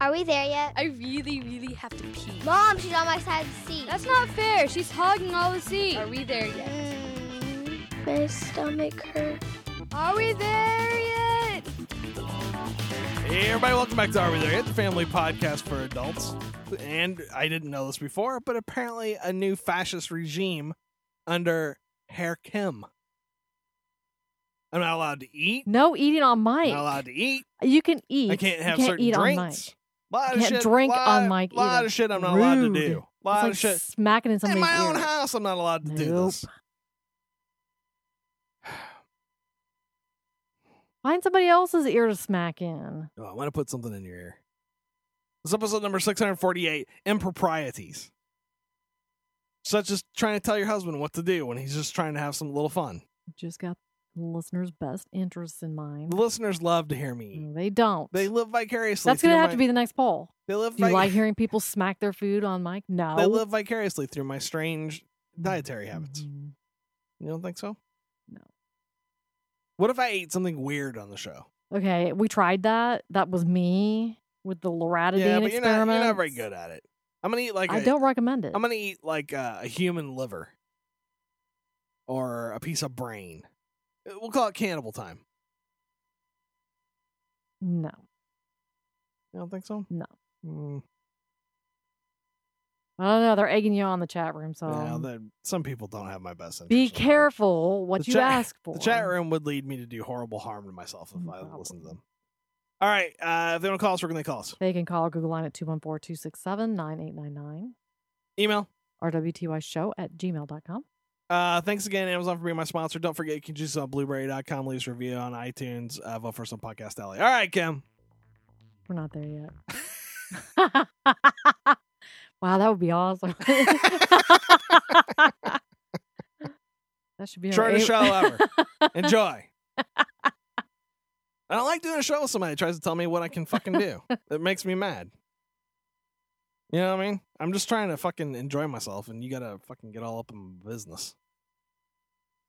Are we there yet? I really, really have to pee. Mom, she's on my side of the seat. That's not fair. She's hogging all the seat. Are we there yet? Mm, my stomach hurts. Are we there yet? Hey, everybody, welcome back to Are We There Yet, the family podcast for adults. And I didn't know this before, but apparently a new fascist regime under Herr Kim. I'm not allowed to eat. No eating on I'm mic. not allowed to eat. You can eat. I can't You have can't certain eat on drinks. Lot can't shit, drink lot, on mic lot either. of shit I'm not allowed to Rude. do. lot it's like of shit. smacking in In somebody's my own house, I'm not allowed to do this. Find somebody else's ear to smack in. Oh, I want to put something in your ear. This episode number 648 Improprieties. Such as trying to tell your husband what to do when he's just trying to have some little fun. Just got listeners' best interests in mind. The listeners love to hear me. No, they don't. They live vicariously. That's gonna have my- to be the next poll. They live, Do you vic- like hearing people smack their food on mic? No. they live vicariously through my strange dietary habits. Mhm. You don't think so? No. What if I ate something weird on the show? Okay, we tried that. That was me with the loratadine yeah, but you're not, experiment. you're not very good at it. I'm gonna eat like I a- don't recommend it. I'm gonna eat like uh, a human liver or a piece of brain. Uh, We'll call it cannibal time. no, You don't think so? no. Mm, I don't know. They're egging you on the chat room, so yeah, some people don't have my best interest. be careful what The you chat- ask for. The chat room would lead me to do horrible harm to myself if Mm, I listened to them. All right, uh, if they want to call us, where can they call us? They can call Google line at 214-267-9899 Email. rwty show at gmail.com. Uh, thanks again, Amazon, for being my sponsor. Don't forget you can choose on Blubrry.com, leave a review on iTunes, uh, vote for some podcast alley. All right, Kim. We're not there yet. wow, that would be awesome. that should be our Shortest show ever. Enjoy. I don't like doing a show with somebody that tries to tell me what I can fucking do. it makes me mad. You know what I mean? I'm just trying to fucking enjoy myself, and you gotta fucking get all up in business.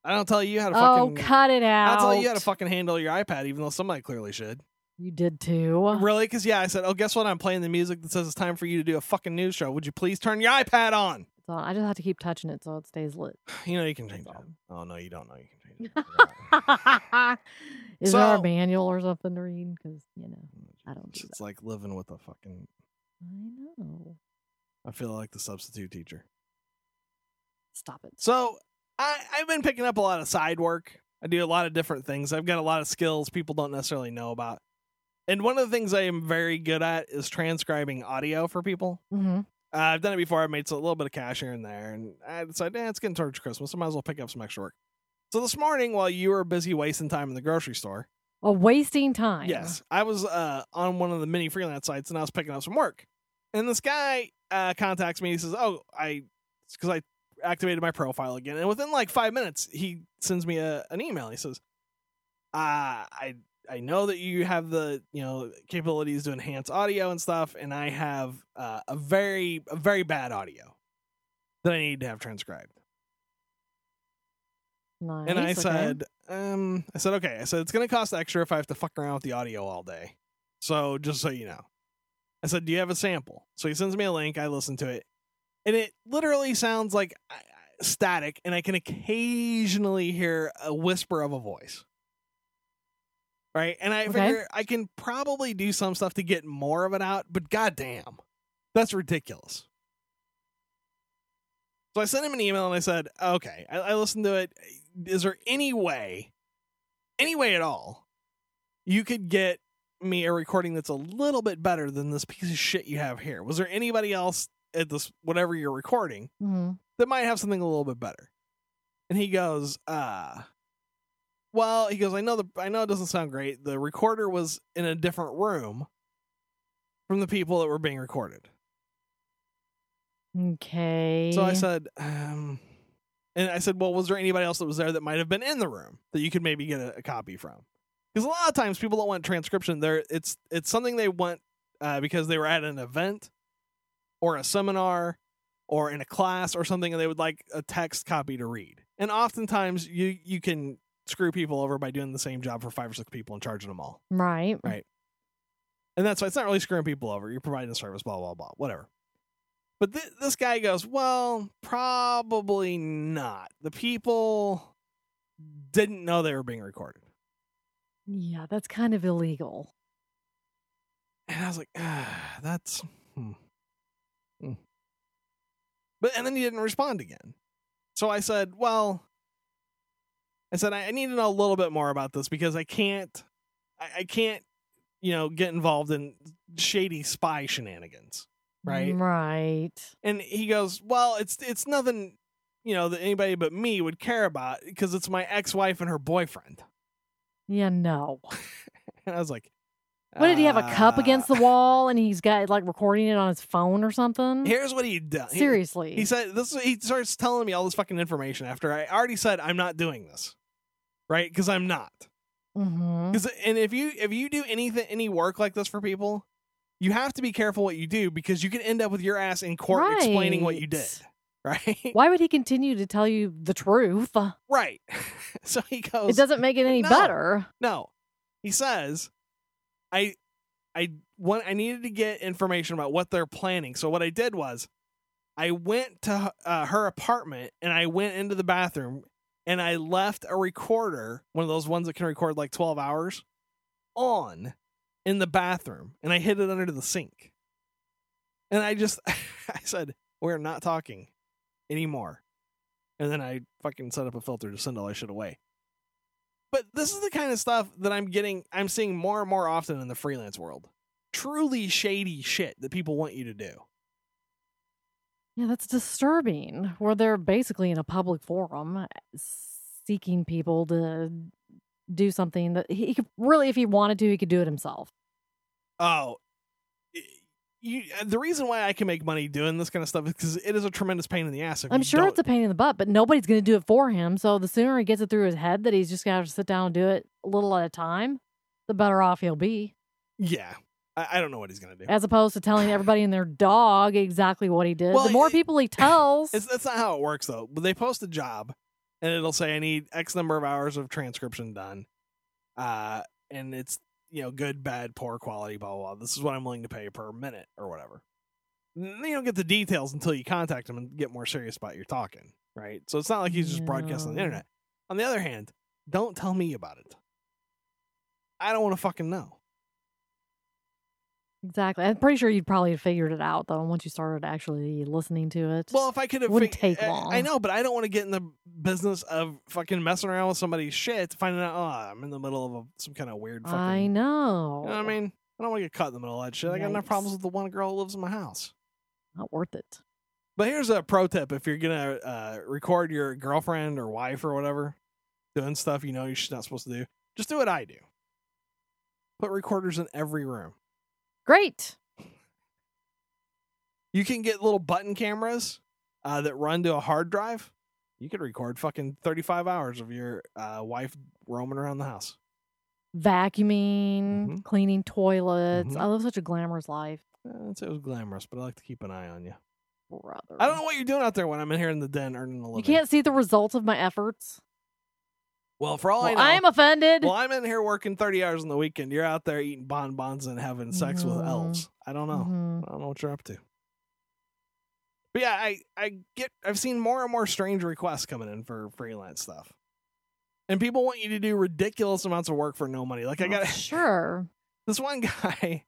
I don't tell you how to oh, fucking. cut it out. I tell you how to fucking handle your iPad, even though somebody clearly should. You did too. Really? Because yeah, I said, oh, guess what? I'm playing the music that says it's time for you to do a fucking news show. Would you please turn your iPad on? So I just have to keep touching it so it stays lit. You know you can change all. Oh no, you don't know you can change it. Is there a manual or something to read? Because you know, mm, I don't do It's that. like living with a fucking. I know. I feel like the substitute teacher. Stop it. So I, I've been picking up a lot of side work. I do a lot of different things. I've got a lot of skills people don't necessarily know about. And one of the things I am very good at is transcribing audio for people. Mm-hmm. Uh, I've done it before. I've made a little bit of cash here and there. And I decided, eh, it's getting towards Christmas. I might as well pick up some extra work. So this morning, while you were busy wasting time in the grocery store, A wasting time. Yes, I was uh, on one of the many freelance sites and I was picking up some work, and this guy uh, contacts me. He says, "Oh, I," because I activated my profile again, and within like five minutes, he sends me a, an email. He says, uh, "I I know that you have the you know capabilities to enhance audio and stuff, and I have uh, a very a very bad audio that I need to have transcribed." Nice. And I okay. said, um, I said, okay. I said, it's going to cost extra if I have to fuck around with the audio all day. So just so you know, I said, do you have a sample? So he sends me a link. I listen to it. And it literally sounds like uh, static. And I can occasionally hear a whisper of a voice. Right. And I Okay. figure I can probably do some stuff to get more of it out. But goddamn, that's ridiculous. So I sent him an email and I said, okay, I, I listened to it. Is there any way, any way at all, you could get me a recording that's a little bit better than this piece of shit you have here? Was there anybody else at this, whatever you're recording, Mhm. that might have something a little bit better? And he goes, uh, well, he goes, I know the, I know it doesn't sound great. The recorder was in a different room from the people that were being recorded. Okay. So I said, um, and I said, well, was there anybody else that was there that might have been in the room that you could maybe get a, a copy from? Because a lot of times people don't want transcription. There, it's it's something they want uh, because they were at an event or a seminar or in a class or something, and they would like a text copy to read. And oftentimes you you can screw people over by doing the same job for five or six people and charging them all. right. Right. And that's why it's not really screwing people over. You're providing a service, blah, blah, blah, whatever. But th- this guy goes, well, probably not. The people didn't know they were being recorded. Yeah, that's kind of illegal. And I was like, ah, that's. Hmm. Hmm. But, and then he didn't respond again. So I said, well, I said, I, I need to know a little bit more about this because I can't, I, I can't, you know, get involved in shady spy shenanigans. Right. Right. And he goes, "Well, it's it's nothing, you know, that anybody but me would care about because it's my ex-wife and her boyfriend." Yeah, no. And I was like, What did he have a cup "Uh, against the wall and he's got like recording it on his phone or something? Here's what he does. Seriously. He, said this. He starts telling me all this fucking information after I already said I'm not doing this, right? Because I'm not. mm-hmm. Because and if you if you do anything any work like this for people, you have to be careful what you do because you can end up with your ass in court explaining what you did. Right. Why would he continue to tell you the truth? right. so he goes. It doesn't make it any No. better. No, he says, I, I want. I needed to get information about what they're planning. So what I did was, I went to uh, her apartment and I went into the bathroom and I left a recorder, one of those ones that can record like twelve hours, on in the bathroom, and I hid it under the sink. And I just, I said, we're not talking anymore. And then I fucking set up a filter to send all that shit away. But this is the kind of stuff that I'm getting, I'm seeing more and more often in the freelance world. Truly shady shit that people want you to do. Yeah, that's disturbing. Where they're basically in a public forum uh, seeking people to do something that he could really, if he wanted to, he could do it himself. Oh, you, the reason why I can make money doing this kind of stuff is because it is a tremendous pain in the ass. I'm sure don't- it's a pain in the butt, but nobody's going to do it for him. So the sooner he gets it through his head that he's just going to have to sit down and do it a little at a time, the better off he'll be. yeah. I, I don't know what he's gonna do. As opposed to telling everybody and their dog exactly what he did. Well, the more it- people he tells, It's, that's not how it works though. But they post a job, and it'll say I need X number of hours of transcription done, uh, and it's you know good, bad, poor quality, blah blah. blah. This is what I'm willing to pay per minute or whatever. And You don't get the details until you contact them and get more serious about your talking, right? So it's not like he's just broadcasting on the internet. On the other hand, don't tell me about it. I don't want to fucking know. Exactly. I'm pretty sure you'd probably have figured it out though once you started actually listening to it. Well, if I could have, Wouldn't fig- take long. I know, but I don't want to get in the business of fucking messing around with somebody's shit, finding out, oh, I'm in the middle of a, some kind of weird fucking. I know. You know I mean? I don't want to get caught in the middle of that shit. I got enough problems with the one girl who lives in my house. Not worth it. But here's a pro tip: if you're gonna uh, record your girlfriend or wife or whatever doing stuff you know you're not supposed to do, just do what I do. Put recorders in every room. Great. You can get little button cameras uh, that run to a hard drive. You could record fucking 35 hours of your uh, wife roaming around the house. Vacuuming, Mhm. cleaning toilets. Mhm. I live such a glamorous life, I'd say it was glamorous, but I like to keep an eye on you. brother. I don't know what you're doing out there when I'm in here in the den earning a living. You can't see the results of my efforts. Well, for all Well, I know, I'm offended. well, I'm in here working 30 hours on the weekend. You're out there eating bonbons and having sex with Mhm. elves. I don't know. Mhm. I don't know what you're up to. But yeah, I I get I've seen more and more strange requests coming in for freelance stuff. And people want you to do ridiculous amounts of work for no money. Like I Oh, got sure. this one guy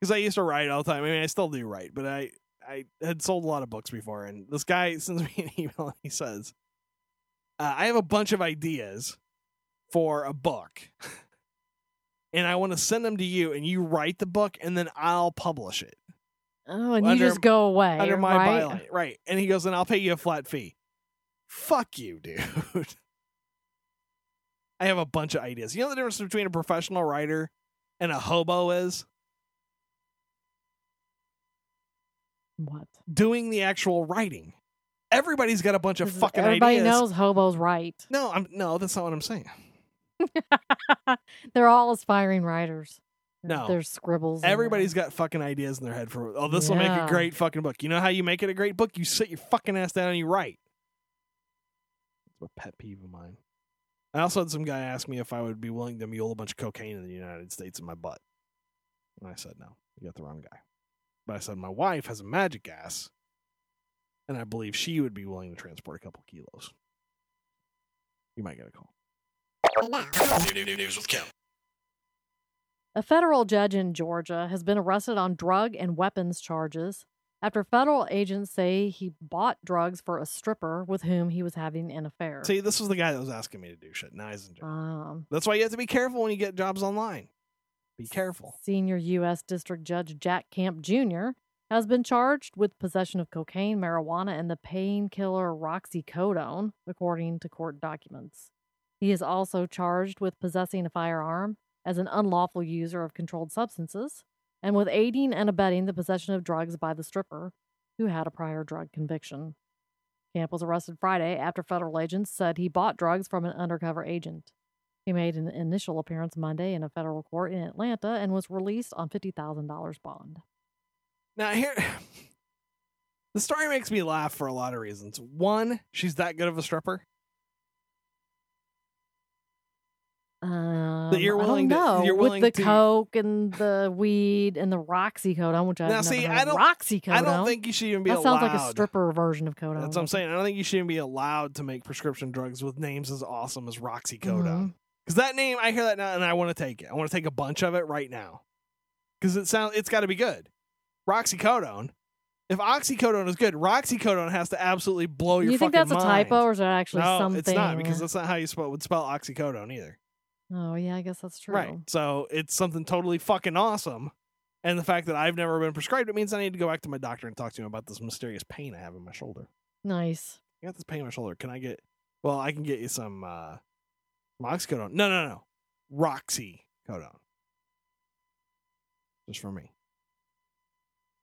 because I used to write all the time. I mean, I still do write, but I I had sold a lot of books before, and this guy sends me an email and he says, uh, "I have a bunch of ideas for a book, and I want to send them to you, and you write the book, and then I'll publish it Oh, and Under- you just go away. under my right? byline, right?" And he goes, "And I'll pay you a flat fee." Fuck you, dude. I have a bunch of ideas. You know the difference between a professional writer and a hobo is What? doing the actual writing. Everybody's got a bunch of fucking ideas. Everybody ideas. knows hobos right. No, I'm no, that's not what I'm saying. They're all aspiring writers. No. There's scribbles. Everybody's got fucking ideas in their head for oh, this will make a great fucking book. You know how you make it a great book? You sit your fucking ass down and you write. It's a pet peeve of mine. I also had some guy ask me if I would be willing to mule a bunch of cocaine in the United States in my butt. And I said, no, you got the wrong guy. But I said, my wife has a magic ass, and I believe she would be willing to transport a couple kilos. You might get a call. News with Kim. A federal judge in Georgia has been arrested on drug and weapons charges after federal agents say he bought drugs for a stripper with whom he was having an affair. See, this was the guy that was asking me to do shit. In jail. Um, That's why you have to be careful when you get jobs online. Be careful. Senior U.S. District Judge Jack Camp Jr. has been charged with possession of cocaine, marijuana, and the painkiller roxicodone, according to court documents. He is also charged with possessing a firearm as an unlawful user of controlled substances and with aiding and abetting the possession of drugs by the stripper, who had a prior drug conviction. Camp was arrested Friday after federal agents said he bought drugs from an undercover agent. He made an initial appearance Monday in a federal court in Atlanta and was released on $50,000 bond. Now here the story makes me laugh for a lot of reasons. One, she's that good of a stripper. Um, you're I don't willing to- you're willing with the to- coke and the weed and the roxicodone, which I've Now, see, I don't- roxicodone. I don't think you should even be that allowed. sounds like a stripper version of codone. That's what I'm saying. I don't think you should even be allowed to make prescription drugs with names as awesome as Roxicodone. Mhm. Because that name, I hear that now, and I want to take it. I want to take a bunch of it right now. Because it sounds, it's got to be good. Roxicodone. If oxycodone is good, roxicodone has to absolutely blow your You think that's a mind. typo, or is there actually no, something? it's not because that's not how you spell, would spell oxycodone either. Oh yeah, I guess that's true. Right. So it's something totally fucking awesome. And the fact that I've never been prescribed it means I need to go back to my doctor and talk to him about this mysterious pain I have in my shoulder. Nice. I got this pain in my shoulder. Can I get? Well, I can get you some uh, oxycodone. No, no, no, roxicodone. Just for me.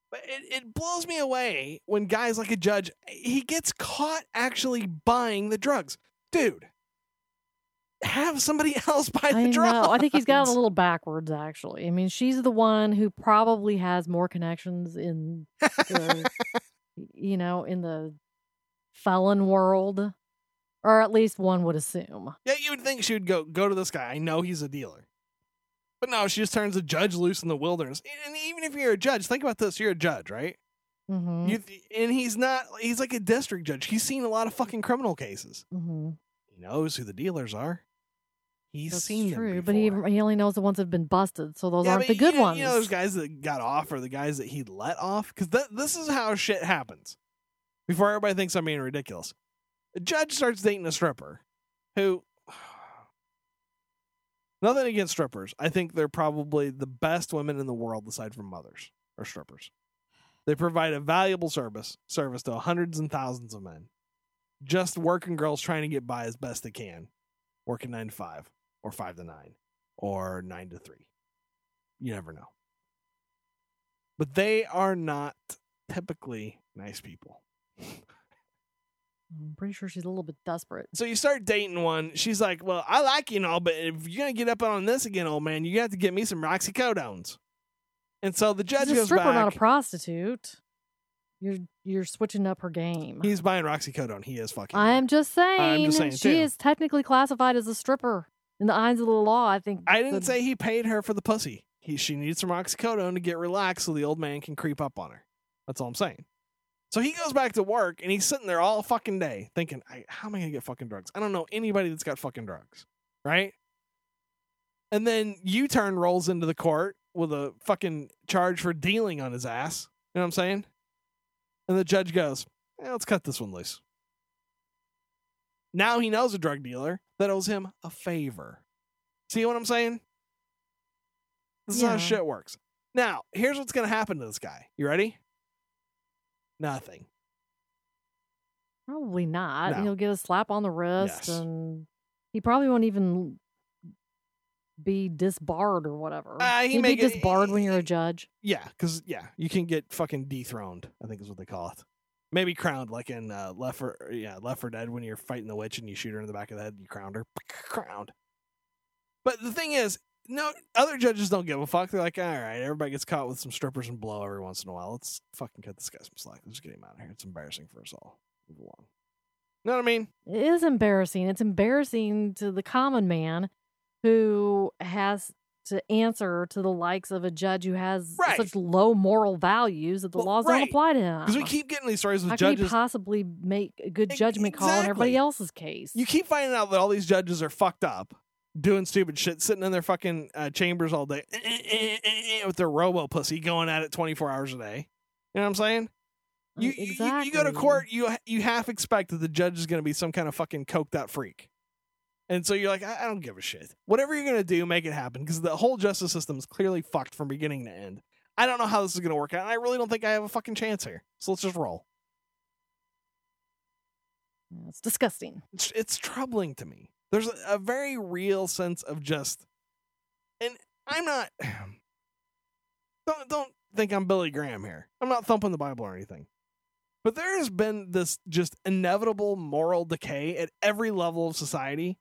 But it, it blows me away when guys like a judge he gets caught actually buying the drugs, dude. Have somebody else buy the I drugs. know. I think he's got it a little backwards, actually. I mean, she's the one who probably has more connections in the, you know, in the felon world, or at least one would assume. Yeah, you would think she would go go to this guy. I know he's a dealer. But no, she just turns a judge loose in the wilderness. And even if you're a judge, think about this: you're a judge, right? Mm-hmm. You th- and he's not. He's like a district judge. He's seen a lot of fucking criminal cases. mm-hmm. He knows who the dealers are. He's That's seen true, but he he only knows the ones that have been busted, so those Yeah, aren't the good you, ones. You know, those guys that got off or the guys that he let off. Because th- this is how shit happens. Before everybody thinks I'm being ridiculous, a judge starts dating a stripper, who. Nothing against strippers. I think they're probably the best women in the world, aside from mothers, are strippers. They provide a valuable service service to hundreds and thousands of men. Just working girls trying to get by as best they can, working nine to five or five to nine or nine to three. You never know. But they are not typically nice people. I'm pretty sure she's a little bit desperate. So you start dating one. She's like, "Well, I like you and all, but if you're gonna get up on this again, old man, you have to get me some roxicodones." And so the judge She's a goes stripper, back. not a prostitute. You're you're switching up her game. He's buying roxicodone. He is fucking. I'm just saying, I'm just saying, she too. is technically classified as a stripper in the eyes of the law. I think. I didn't the- say he paid her for the pussy. He she needs some oxycodone to get relaxed so the old man can creep up on her. That's all I'm saying. So he goes back to work and he's sitting there all fucking day thinking, I, "How am I gonna get fucking drugs? I don't know anybody that's got fucking drugs, right?" And then U turn rolls into the court with a fucking charge for dealing on his ass. You know what I'm saying? And the judge goes, eh, "Let's cut this one loose." Now he knows a drug dealer that owes him a favor. See what I'm saying? This is how shit works. Now, here's what's going to happen to this guy. You ready? Nothing. Probably not. No. He'll get a slap on the wrist, Yes. and he probably won't even be disbarred or whatever. Uh, he He'd may be get- disbarred when you're a judge. Yeah, because yeah, you can get fucking dethroned. I think is what they call it. Maybe crowned, like in uh, Left for yeah Left 4 Dead when you're fighting the witch and you shoot her in the back of the head. You crowned her, crowned. But the thing is, no other judges don't give a fuck. They're like, all right, everybody gets caught with some strippers and blow every once in a while. Let's fucking cut this guy some slack. Let's get him out of here. It's embarrassing for us all. Move along. Know what I mean? It is embarrassing. It's embarrassing to the common man who has to answer to the likes of a judge who has Right. such low moral values that the Well, laws right. don't apply to him. Because we keep getting these stories with How judges. possibly make a good judgment call on everybody else's case? you keep finding out that all these judges are fucked up, doing stupid shit, sitting in their fucking uh, chambers all day eh, eh, eh, with their robo pussy going at it 24 hours a day. You know what I'm saying? You, you- exactly. you, you go to court, you you half expect that the judge is going to be some kind of fucking coked out freak. And so you're like, I, I don't give a shit. Whatever you're going to do, make it happen because the whole justice system is clearly fucked from beginning to end. I don't know how this is going to work out. And I really don't think I have a fucking chance here. So let's just roll. It's disgusting. it's, it's troubling to me. There's a, very real sense of just, and I'm not. Don't don't think I'm Billy Graham here. I'm not thumping the Bible or anything, but there has been this just inevitable moral decay at every level of society,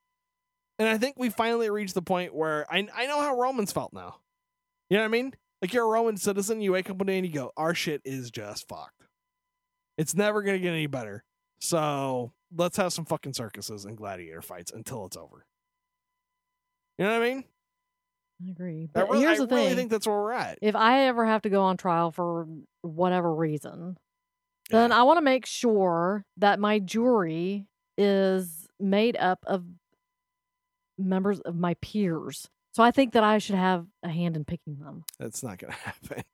and I think we finally reached the point where I I know how Romans felt now. You know what I mean? Like you're a Roman citizen, you wake up one day and you go, "Our shit is just fucked. It's never gonna get any better." So let's have some fucking circuses and gladiator fights until it's over. You know what I mean? I agree. I But really, here's I the really thing: think that's where we're at. if I ever have to go on trial for whatever reason, then I want to make sure that my jury is made up of members of my peers. So I think that I should have a hand in picking them. That's not going to happen.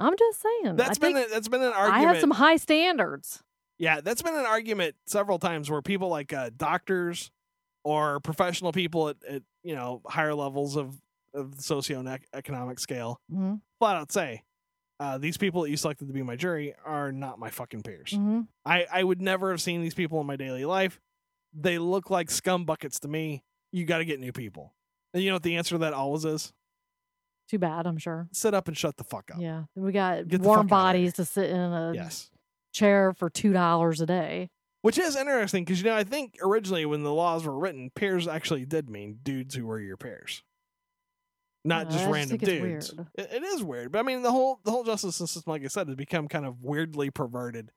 I'm just saying. That's I been a, that's been an argument. I have some high standards. Yeah, that's been an argument several times where people like uh, doctors or professional people at, at you know higher levels of of the socioeconomic scale hmm flat out say uh, these people that you selected to be my jury are not my fucking peers. hmm I I would never have seen these people in my daily life. They look like scum buckets to me. You got to get new people. And you know what the answer to that always is? Too bad, I'm sure. Sit up and shut the fuck up. Yeah, we got Get warm fuck outta here. bodies to sit in a Yes. Chair for two dollars a day. Which is interesting because you know I think originally when the laws were written, peers actually did mean dudes who were your peers, not Yeah, just just random it's dudes. weird. It, it is weird, but I mean the whole the whole justice system, like I said, has become kind of weirdly perverted,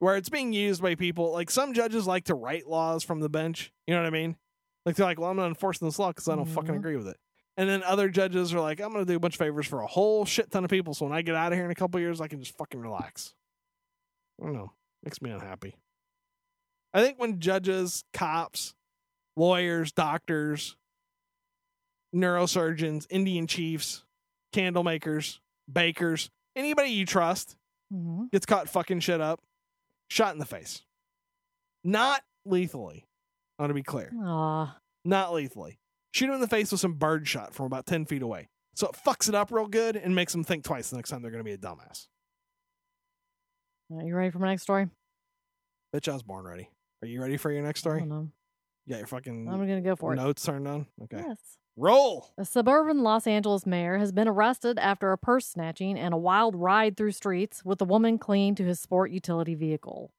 where it's being used by people like some judges like to write laws from the bench. You know what I mean? Like they're like, well, I'm not enforcing this law because I don't fucking Mhm. agree with it. And then other judges are like, I'm going to do a bunch of favors for a whole shit ton of people, so when I get out of here in a couple years, I can just fucking relax. I don't know. Makes me unhappy. I think when judges, cops, lawyers, doctors, neurosurgeons, Indian chiefs, candle makers, bakers, anybody you trust hmm gets caught fucking shit up, shot in the face. Not lethally. I want to be clear. Aw, Not lethally. Shoot him in the face with some bird shot from about 10 feet away. So it fucks it up real good and makes them think twice the next time they're going to be a dumbass. Are you ready for my next story? Bitch, I was born ready. Are you ready for your next I story? don't know. You got your fucking I'm gonna go for it. notes turned on? Okay. Yes. Roll. A suburban Los Angeles mayor has been arrested after a purse snatching and a wild ride through streets with a woman clinging to his sport utility vehicle.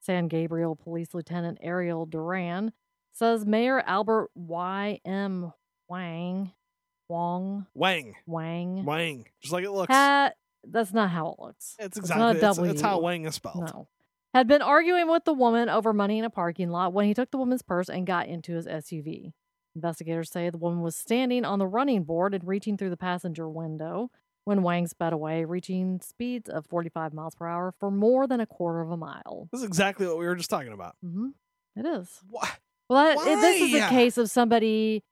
San Gabriel Police Lieutenant Ariel Duran says Mayor Albert Y.M. Wang, Wong, Wang. Wang, Wang. Just like it looks. had, that's not how it looks. it's It's exactly a it's, it's how Wang is spelled. No. Had been arguing with the woman over money in a parking lot when he took the woman's purse and got into his SUV. Investigators say the woman was standing on the running board and reaching through the passenger window when Wang sped away, reaching speeds of 45 miles per hour for more than a quarter of a mile. This is exactly what we were just talking about. Mm-hmm. It is. What? Well, that, it- this is a case of somebody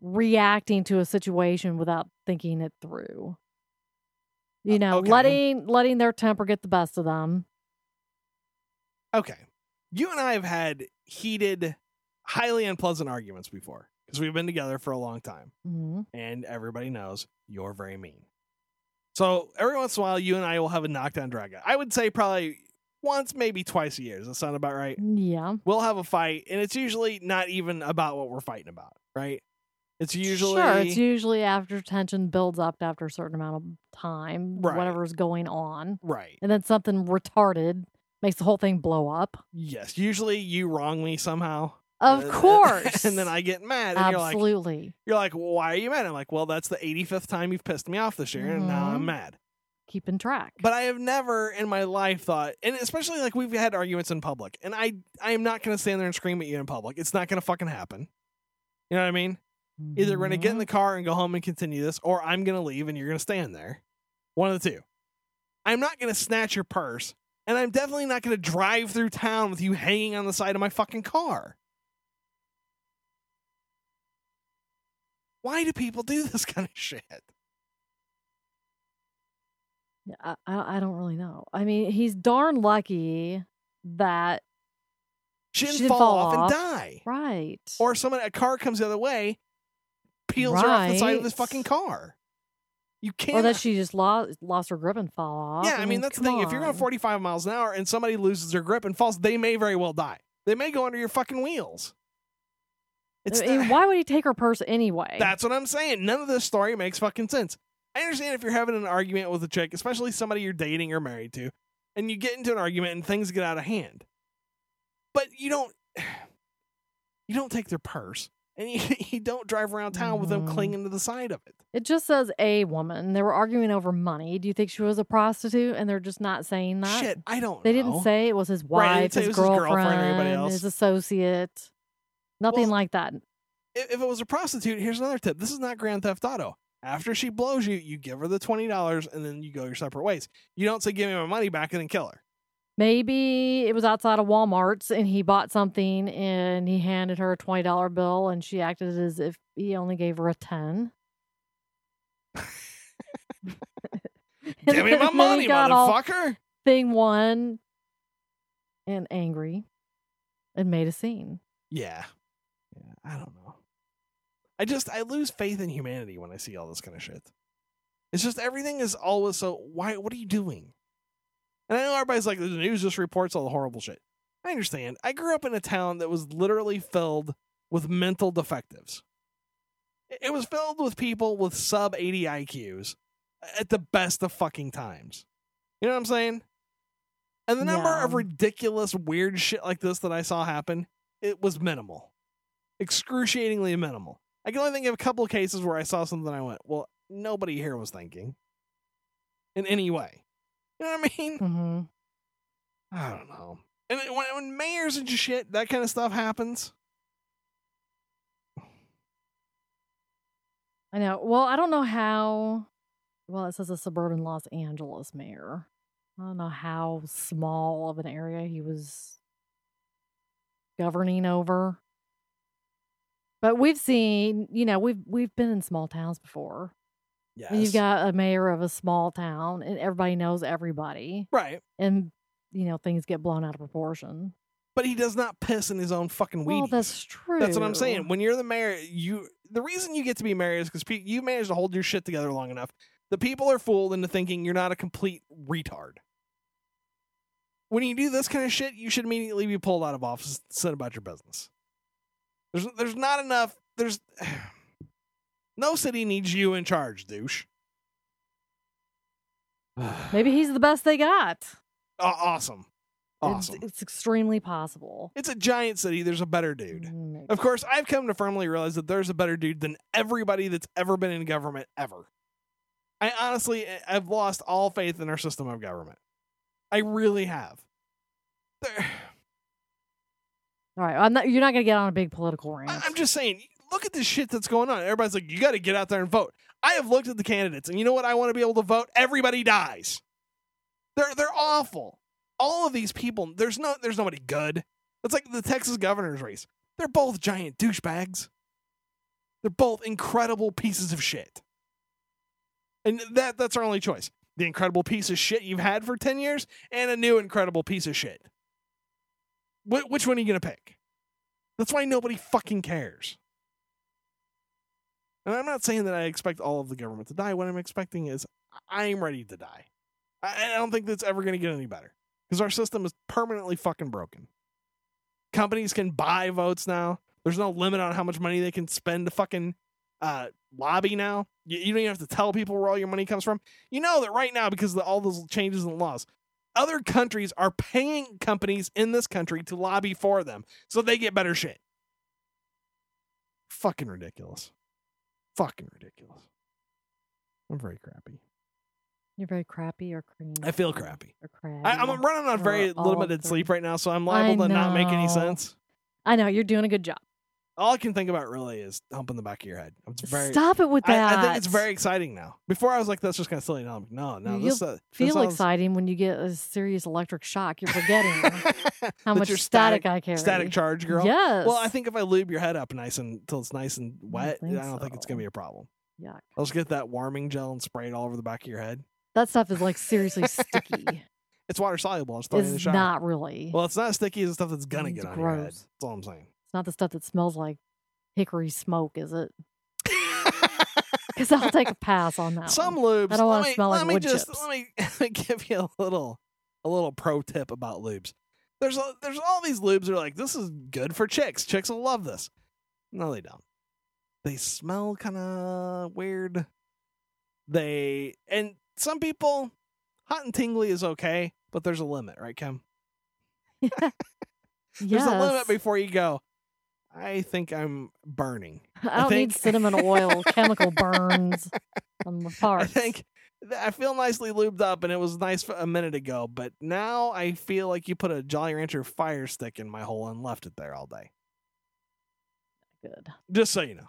reacting to a situation without thinking it through. You know, okay. letting letting their temper get the best of them. Okay. You and I have had heated, highly unpleasant arguments before because we've been together for a long time. hmm and everybody knows you're very mean. So every once in a while, you and I will have a knockdown drag out. I would say probably once, maybe twice a year. Does that sound about right? Yeah. We'll have a fight, and it's usually not even about what we're fighting about, right? It's usually sure. It's usually after tension builds up after a certain amount of time, Right. whatever's going on, right. and then something retarded makes the whole thing blow up. Yes, usually you wrong me somehow. Of and- course, and then I get mad, and you're like, absolutely you're like, why are you mad? I'm like, well, that's the 85th time you've pissed me off this year, and now I'm Mhm. mad. keeping track. But I have never in my life thought, and especially like we've had arguments in public, and I I am not going to stand there and scream at you in public. It's not going to fucking happen. You know what I mean? Either we're going to get in Mhm. the car and go home and continue this, or I'm going to leave and you're going to stand there. One of the two. I'm not going to snatch your purse, and I'm definitely not going to drive through town with you hanging on the side of my fucking car. Why do people do this kind of shit? I I don't really know. I mean, he's darn lucky that She didn't, She didn't fall, fall off, and die. right. Or someone a car comes the other way, peels her off the side of this fucking car. You can't. or that she just lost lost her grip and fall off. yeah, I mean that's the thing. If you're going 45 miles an hour and somebody loses their grip and falls, they may very well die. They may go under your fucking wheels. It's I mean, not- why would he take her purse anyway? That's what I'm saying. None of this story makes fucking sense. I understand if you're having an argument with a chick, especially somebody you're dating or married to, and you get into an argument and things get out of hand. But you don't you don't take their purse and you, you don't drive around town with them Mhm. clinging to the side of it. It just says a woman. They were arguing over money. Do you think she was a prostitute? And they're just not saying that. Shit, I don't They know. didn't say it was his Right, wife, say his, was his girlfriend or girlfriend, anybody else. his associate. Nothing Well, like that. if, if it was a prostitute, here's another tip. This is not Grand Theft Auto. After she blows you, you give her the twenty dollars and then you go your separate ways. You don't say give me my money back and then kill her. Maybe it was outside of Walmart's and he bought something and he handed her a twenty dollar bill and she acted as if he only gave her a ten. Give me my And then he money, motherfucker. Thing one and angry and made a scene. Yeah. Yeah, I don't know. I just I lose faith in humanity when I see all this kind of shit. It's just everything is always so why what are you doing? And I know everybody's like the news just reports all the horrible shit. I understand. I grew up in a town that was literally filled with mental defectives. It was filled with people with sub 80 IQs at the best of fucking times. You know what I'm saying? And the number of ridiculous weird shit like this that I saw happen, it was minimal. Excruciatingly minimal. I can only think of a couple of cases where I saw something I went, well, nobody here was thinking in any way. You know what I mean? hmm I don't know. And when, when mayors and shit, that kind of stuff happens. I know. Well, I don't know how. Well, it says a suburban Los Angeles mayor. I don't know how small of an area he was governing over. But we've seen, you know, we've we've been in small towns before. Yes. And you've got a mayor of a small town, and everybody knows everybody, right. and you know things get blown out of proportion. But he does not piss in his own fucking Well, that's true. That's what I'm saying. When you're the mayor, you the reason you get to be mayor is because pe- you managed to hold your shit together long enough. The people are fooled into thinking you're not a complete retard. When you do this kind of shit, you should immediately be pulled out of office and sit about your business. There's there's not enough. There's no city needs you in charge, douche. Maybe he's the best they got. Aw- awesome, It's- awesome. It's, extremely possible. It's a giant city. There's a better dude. Mm, maybe. Of course, I've come to firmly realize that there's a better dude than everybody that's ever been in government ever. I honestly, I- I've lost all faith in our system of government. I really have. There, All right, I'm not, you're not going to get on a big political rant. I- I'm just saying, look at this shit that's going on. Everybody's like, you got to get out there and vote. I have looked at the candidates, and you know what? I want to be able to vote. Everybody dies. They're they're awful. All of these people, there's no there's nobody good. It's like the Texas governor's race. They're both giant douchebags. They're both incredible pieces of shit. And that that's our only choice. The incredible piece of shit you've had for 10 years and a new incredible piece of shit. Wh- which one are you going to pick? That's why nobody fucking cares. And I'm not saying that I expect all of the government to die. What I'm expecting is I'm ready to die. I, don't think that's ever going to get any better because our system is permanently fucking broken. Companies can buy votes now. There's no limit on how much money they can spend to fucking uh, lobby now. You, you don't even have to tell people where all your money comes from. You know that right now because of all those changes in laws, other countries are paying companies in this country to lobby for them so they get better shit. Fucking ridiculous. Fucking ridiculous. I'm very crappy. You're very crappy or cream. I feel crappy. Or crabby. I, I'm running on very limited sleep right now, so I'm liable to not make any sense. I know you're doing a good job. All I can think about really is humping the back of your head. It's very. Stop it with that. I, I think it's very exciting now. Before I was like, that's just kind of silly. Now I'm like, no, no, You'll this, uh, this Feel sounds- exciting when you get a serious electric shock. You're forgetting how much static, static- I carry. static charge, girl. Yes. Well, I think if I lube your head up nice and until it's nice and wet, I think don't think it's gonna be a problem. Yuck. I'll just get that warming gel and spray it all over the back of your head. That stuff is like seriously sticky. It's water soluble. I'll just throw it in the It's shower. not really. Well, it's not as sticky as the stuff that's gonna It's get on your head. gross. That's all I'm saying. It's not the stuff that smells like hickory smoke, is it? Because I'll take a pass on that. Some one. lubes. I don't wanna me, smell like let me wood just chips. let me, let me give you a little a little pro tip about lubes. There's a, there's all these lubes that are like this is good for chicks. Chicks will love this. No, they don't. They smell kind of weird. They and some people hot and tingly is okay, but there's a limit, right, Kim? Yeah. There's a limit before you go. I think I'm burning. I don't need think- cinnamon oil, chemical burns on the parts. I think I feel nicely lubed up, and it was nice a minute ago. But now I feel like you put a Jolly Rancher fire stick in my hole and left it there all day. good. Just so you know,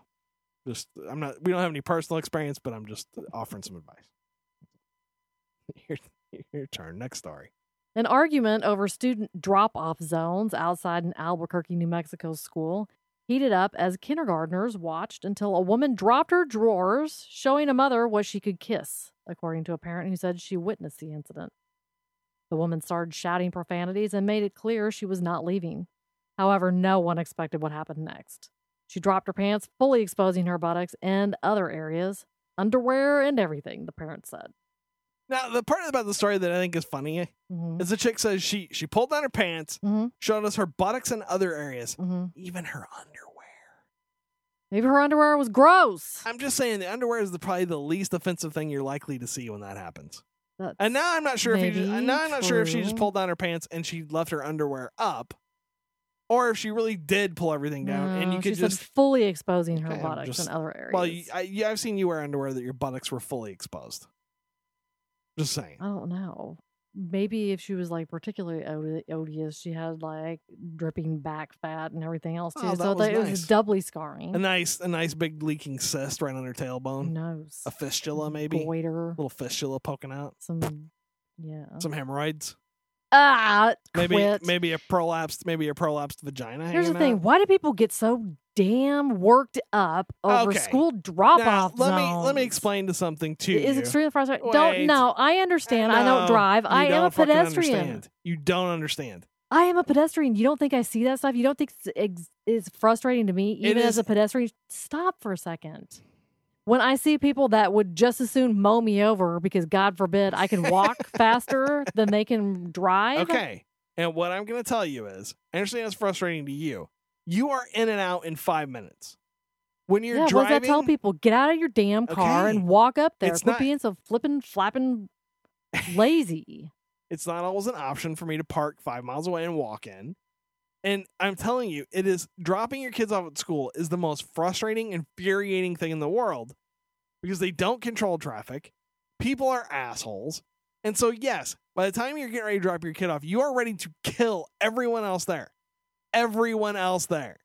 just I'm not. We don't have any personal experience, but I'm just offering some advice. Your, your turn. Next story. An argument over student drop off zones outside an Albuquerque, New Mexico school heated up as kindergartners watched until a woman dropped her drawers, showing a mother what she could kiss, according to a parent who said she witnessed the incident. The woman started shouting profanities and made it clear she was not leaving. However, no one expected what happened next. She dropped her pants, fully exposing her buttocks and other areas, underwear and everything, the parent said. Now, the part about the story that I think is funny hmm is the chick says she she pulled down her pants, hmm showed us her buttocks and other areas, hmm even her underwear. Maybe her underwear was gross. I'm just saying the underwear is the, probably the least offensive thing you're likely to see when that happens. That's And now I'm not sure if you just, now I'm not sure if she just pulled down her pants and she left her underwear up, or if she really did pull everything down and you could she just fully exposing her Okay, buttocks just- and other areas. well, you, I, yeah, I've seen you wear underwear that your buttocks were fully exposed. Just saying. I don't know. Maybe if she was like particularly odi- odious, she had like dripping back fat and everything else too. Oh, that so was it nice. was doubly scarring. A nice, a nice big leaking cyst right on her Who tailbone. knows? A fistula, maybe. A little fistula poking out. Some, yeah. Some hemorrhoids. ah, Maybe, quit. maybe a prolapsed, maybe a prolapsed vagina. Here's the thing: out. Why do people get so damn worked up over Okay. school drop off let me let me explain to something too. It is you. extremely frustrating. Wait. Don't no, I understand. I don't drive. I am a pedestrian. Understand. You don't understand. I am a pedestrian. You don't think I see that stuff? You don't think it's, it's frustrating to me, even as a pedestrian? Stop for a second. When I see people that would just as soon mow me over because, God forbid, I can walk faster than they can drive. Okay. And what I'm going to tell you is, I understand it's frustrating to you. You are in and out in five minutes. When you're yeah, what driving, does that tell people? Get out of your damn car Okay. and walk up there. It's Quit not- being so flippin' flapping lazy. it's not always an option for me to park five miles away and walk in. And I'm telling you, it is dropping your kids off at school is the most frustrating, infuriating thing in the world because they don't control traffic. People are assholes. And so, yes, by the time you're getting ready to drop your kid off, you are ready to kill everyone else there. Everyone else there.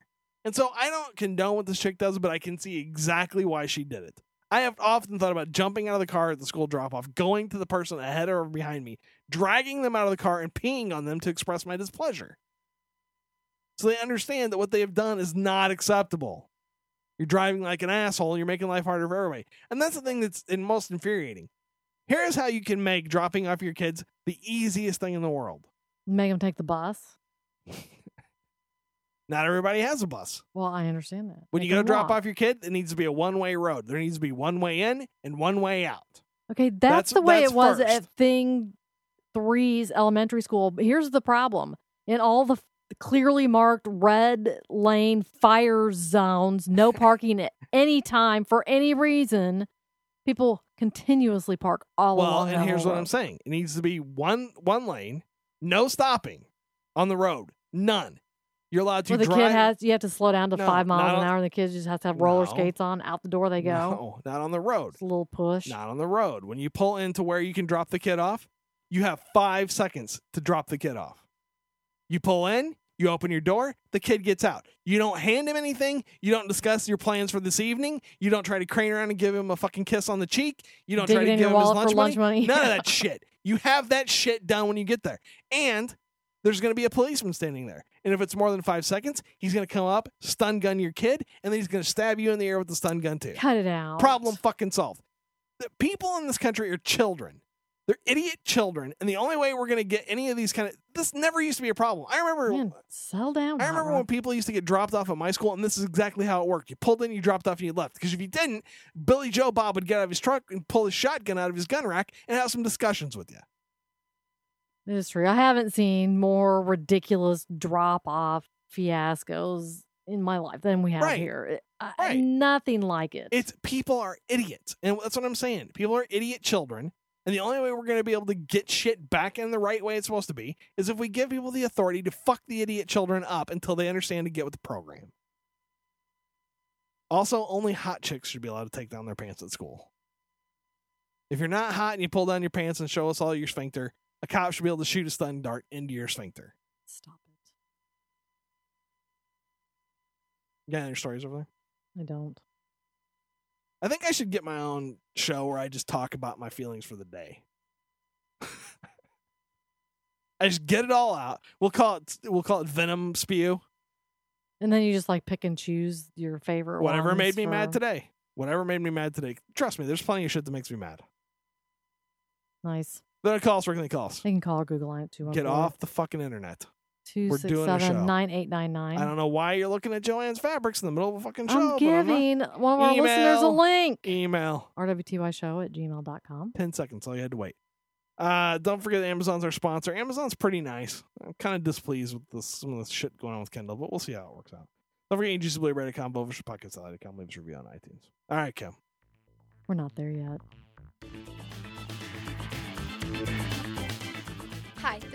And so I don't condone what this chick does, but I can see exactly why she did it. I have often thought about jumping out of the car at the school drop off, going to the person ahead or behind me, dragging them out of the car and peeing on them to express my displeasure. So they understand that what they have done is not acceptable. You're driving like an asshole, you're making life harder for everybody. And that's the thing that's in most infuriating. Here's how you can make dropping off your kids the easiest thing in the world. Make them take the bus. Not everybody has a bus. Well, I understand that. When They you go to drop walk. off your kid, it needs to be a one way road. There needs to be one way in and one way out. Okay, that's, That's- the way that's it was first. at Thing Three's elementary school. But here's the problem: in all the clearly marked red lane fire zones, no parking at any time for any reason, people continuously park all well, along. and that here's what I'm saying: it needs to be one one lane, no stopping on the road, none. You're allowed to Where the drive. kid has, you have to slow down to No, five miles an on- hour, and the kid just has to have roller No. skates on. Out the door they go. No, not on the road. It's a little push. Not on the road. When you pull into where you can drop the kid off, you have five seconds to drop the kid off. You pull in, You open your door, the kid gets out. You don't hand him anything. You don't discuss your plans for this evening. You don't try to crane around and give him a fucking kiss on the cheek. You don't Dig try to give him his wallet lunch money. lunch money. None of that shit. You have that shit done when you get there. And there's going to be a policeman standing there. And if it's more than five seconds, he's going to come up, stun gun your kid, and then he's going to stab you in the air with the stun gun too. Cut it out. Problem fucking solved. The people in this country are children. They're idiot children. And the only way we're going to get any of these kind of this never used to be a problem. I remember Man, settle down. I remember when people used to get dropped off at my school, and this is exactly how it worked. You pulled in, you dropped off, and you left. Because if you didn't, Billy Joe Bob would get out of his truck and pull his shotgun out of his gun rack and have some discussions with you. It is true. I haven't seen more ridiculous drop off fiascos in my life than we have Right. here. I- Right. Nothing like it. It's people are idiots, and that's what I'm saying. People are idiot children, and the only way we're going to be able to get shit back in the right way it's supposed to be is if we give people the authority to fuck the idiot children up until they understand to get with the program. Also, only hot chicks should be allowed to take down their pants at school. If you're not hot and you pull down your pants and show us all your sphincter, a cop should be able to shoot a stun dart into your sphincter. Stop it. You got any stories over there? I don't. I think I should get my own show where I just talk about my feelings for the day. I just get it all out. We'll call it we'll call it Venom Spew. And then you just like pick and choose your favorite Whatever made me mad today. Whatever made me mad today. Trust me, there's plenty of shit that makes me mad. Nice. Then call us, where can they call us? They can call or Google line at Get off the fucking internet. Two We're six doing a show. seven nine eight nine nine. I don't know why you're looking at Joanne's fabrics in the middle of a fucking show. I'm but not. giving one of our listeners a link. Email. RWTYshow at gmail.com. 10 seconds. All you had to wait. Uh, don't forget Amazon's our sponsor. Amazon's pretty nice. I'm kind of displeased with this, some of the shit going on with Kindle, but we'll see how it works out. Don't forget UGCBladeRadio.com, BovershPodcast.com, leave us a review on iTunes. All right, Kim. We're not there yet.